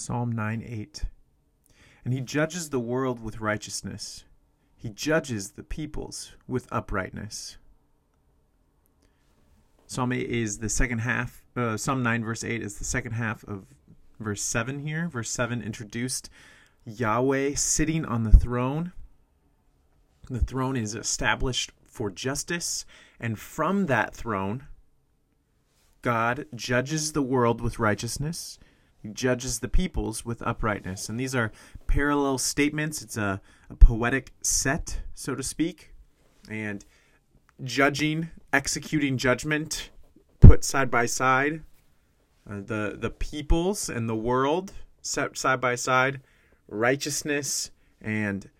Psalm 9 8. And he judges the world with righteousness, he judges the peoples with uprightness. Psalm 8 is the second half, uh, Psalm 9, verse 8 is the second half of verse 7 here. Verse 7 introduced Yahweh sitting on the throne. The throne is established for justice, and from that throne, God judges the world with righteousness. He judges the peoples with uprightness. And these are parallel statements. It's a, a poetic set, so to speak. And judging, executing judgment put side by side. Uh, the the peoples and the world set side by side. Righteousness and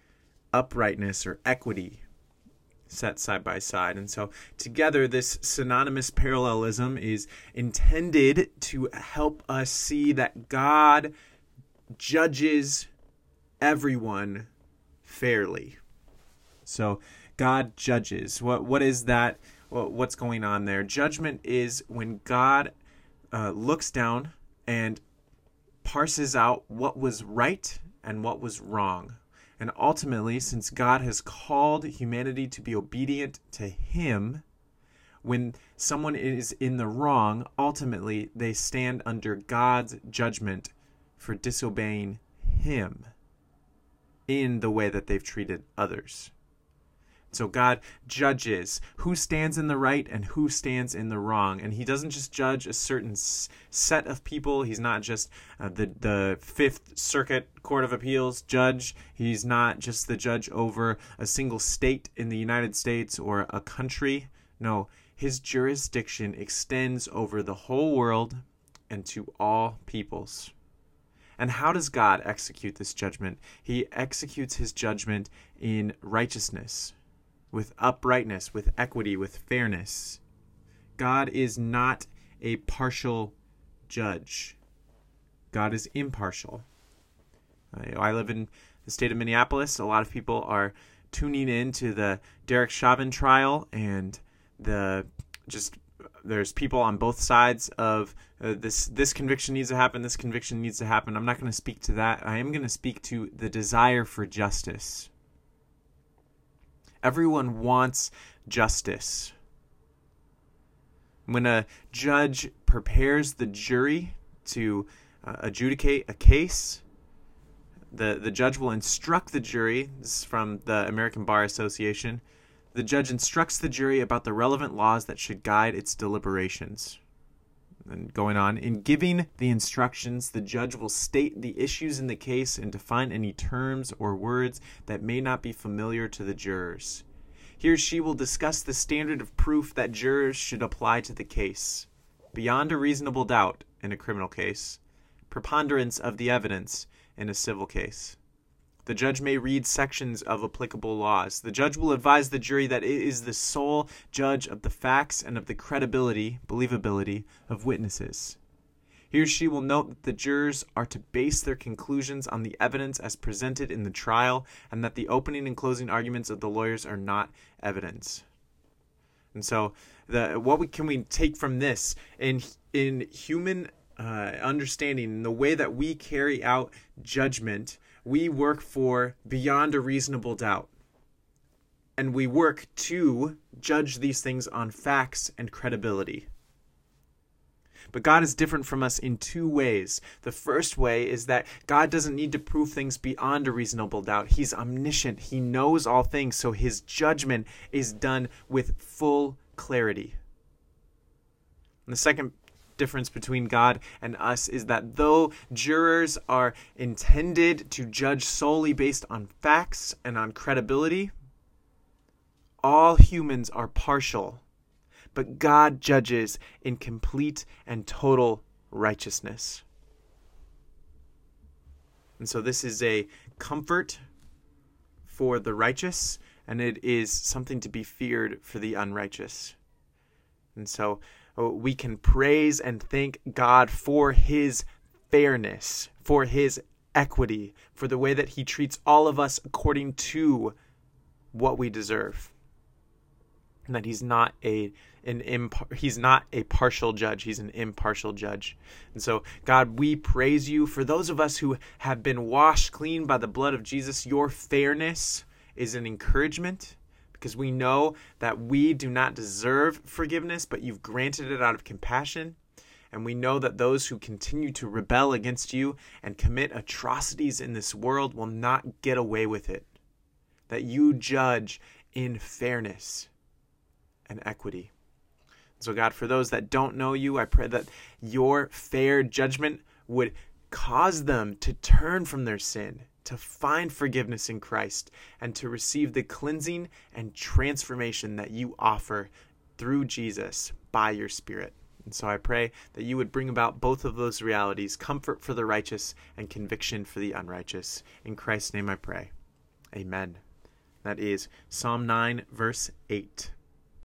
uprightness or equity set side by side. And so, together, this synonymous parallelism is intended to help us see that God judges everyone fairly. So, God judges. What what is that? What's going on there? Judgment is when God uh, looks down and parses out what was right and what was wrong and ultimately, since God has called humanity to be obedient to Him, when someone is in the wrong, ultimately they stand under God's judgment for disobeying Him in the way that they've treated others. So God judges who stands in the right and who stands in the wrong. And he doesn't just judge a certain set of people. He's not just uh, the, the Fifth Circuit Court of Appeals judge. He's not just the judge over a single state in the United States or a country. No, his jurisdiction extends over the whole world and to all peoples. And how does God execute this judgment? He executes his judgment in righteousness with uprightness, with equity, with fairness. God is not a partial judge. God is impartial. I live in the state of Minneapolis. A lot of people are tuning in to the Derek Chauvin trial, and the just there's people on both sides of uh, this. This conviction needs to happen. This conviction needs to happen. I'm not going to speak to that. I am going to speak to the desire for justice. Everyone wants justice. When a judge prepares the jury to uh, adjudicate a case, the, the judge will instruct the jury, this is from the American Bar Association, the judge instructs the jury about the relevant laws that should guide its deliberations. And going on, in giving the instructions, the judge will state the issues in the case and define any terms or words that may not be familiar to the jurors. He or she will discuss the standard of proof that jurors should apply to the case. Beyond a reasonable doubt in a criminal case, preponderance of the evidence in a civil case. The judge may read sections of applicable laws. The judge will advise the jury that it is the sole judge of the facts and of the credibility, believability of witnesses. He or she will note that the jurors are to base their conclusions on the evidence as presented in the trial and that the opening and closing arguments of the lawyers are not evidence. And so, the what we, can we take from this in in human uh, understanding, in the way that we carry out judgment, we work for beyond a reasonable doubt. And we work to judge these things on facts and credibility. But God is different from us in two ways. The first way is that God doesn't need to prove things beyond a reasonable doubt. He's omniscient, He knows all things, so His judgment is done with full clarity. And the second difference between God and us is that though jurors are intended to judge solely based on facts and on credibility, all humans are partial, but God judges in complete and total righteousness. And so this is a comfort for the righteous, and it is something to be feared for the unrighteous. And so Oh, we can praise and thank God for his fairness, for his equity, for the way that he treats all of us according to what we deserve. and that he's not a an imp- he's not a partial judge he's an impartial judge. And so god we praise you. For those of us who have been washed clean by the blood of jesus your fairness is an encouragement because we know that we do not deserve forgiveness but you've granted it out of compassion. And we know that those who continue to rebel against you and commit atrocities in this world will not get away with it. That you judge in fairness and equity. So, God, for those that don't know you, I pray that your fair judgment would cause them to turn from their sin, to find forgiveness in Christ, and to receive the cleansing and transformation that you offer through Jesus by your Spirit. And so I pray that you would bring about both of those realities comfort for the righteous and conviction for the unrighteous. In Christ's name I pray. Amen. That is Psalm 9, verse 8.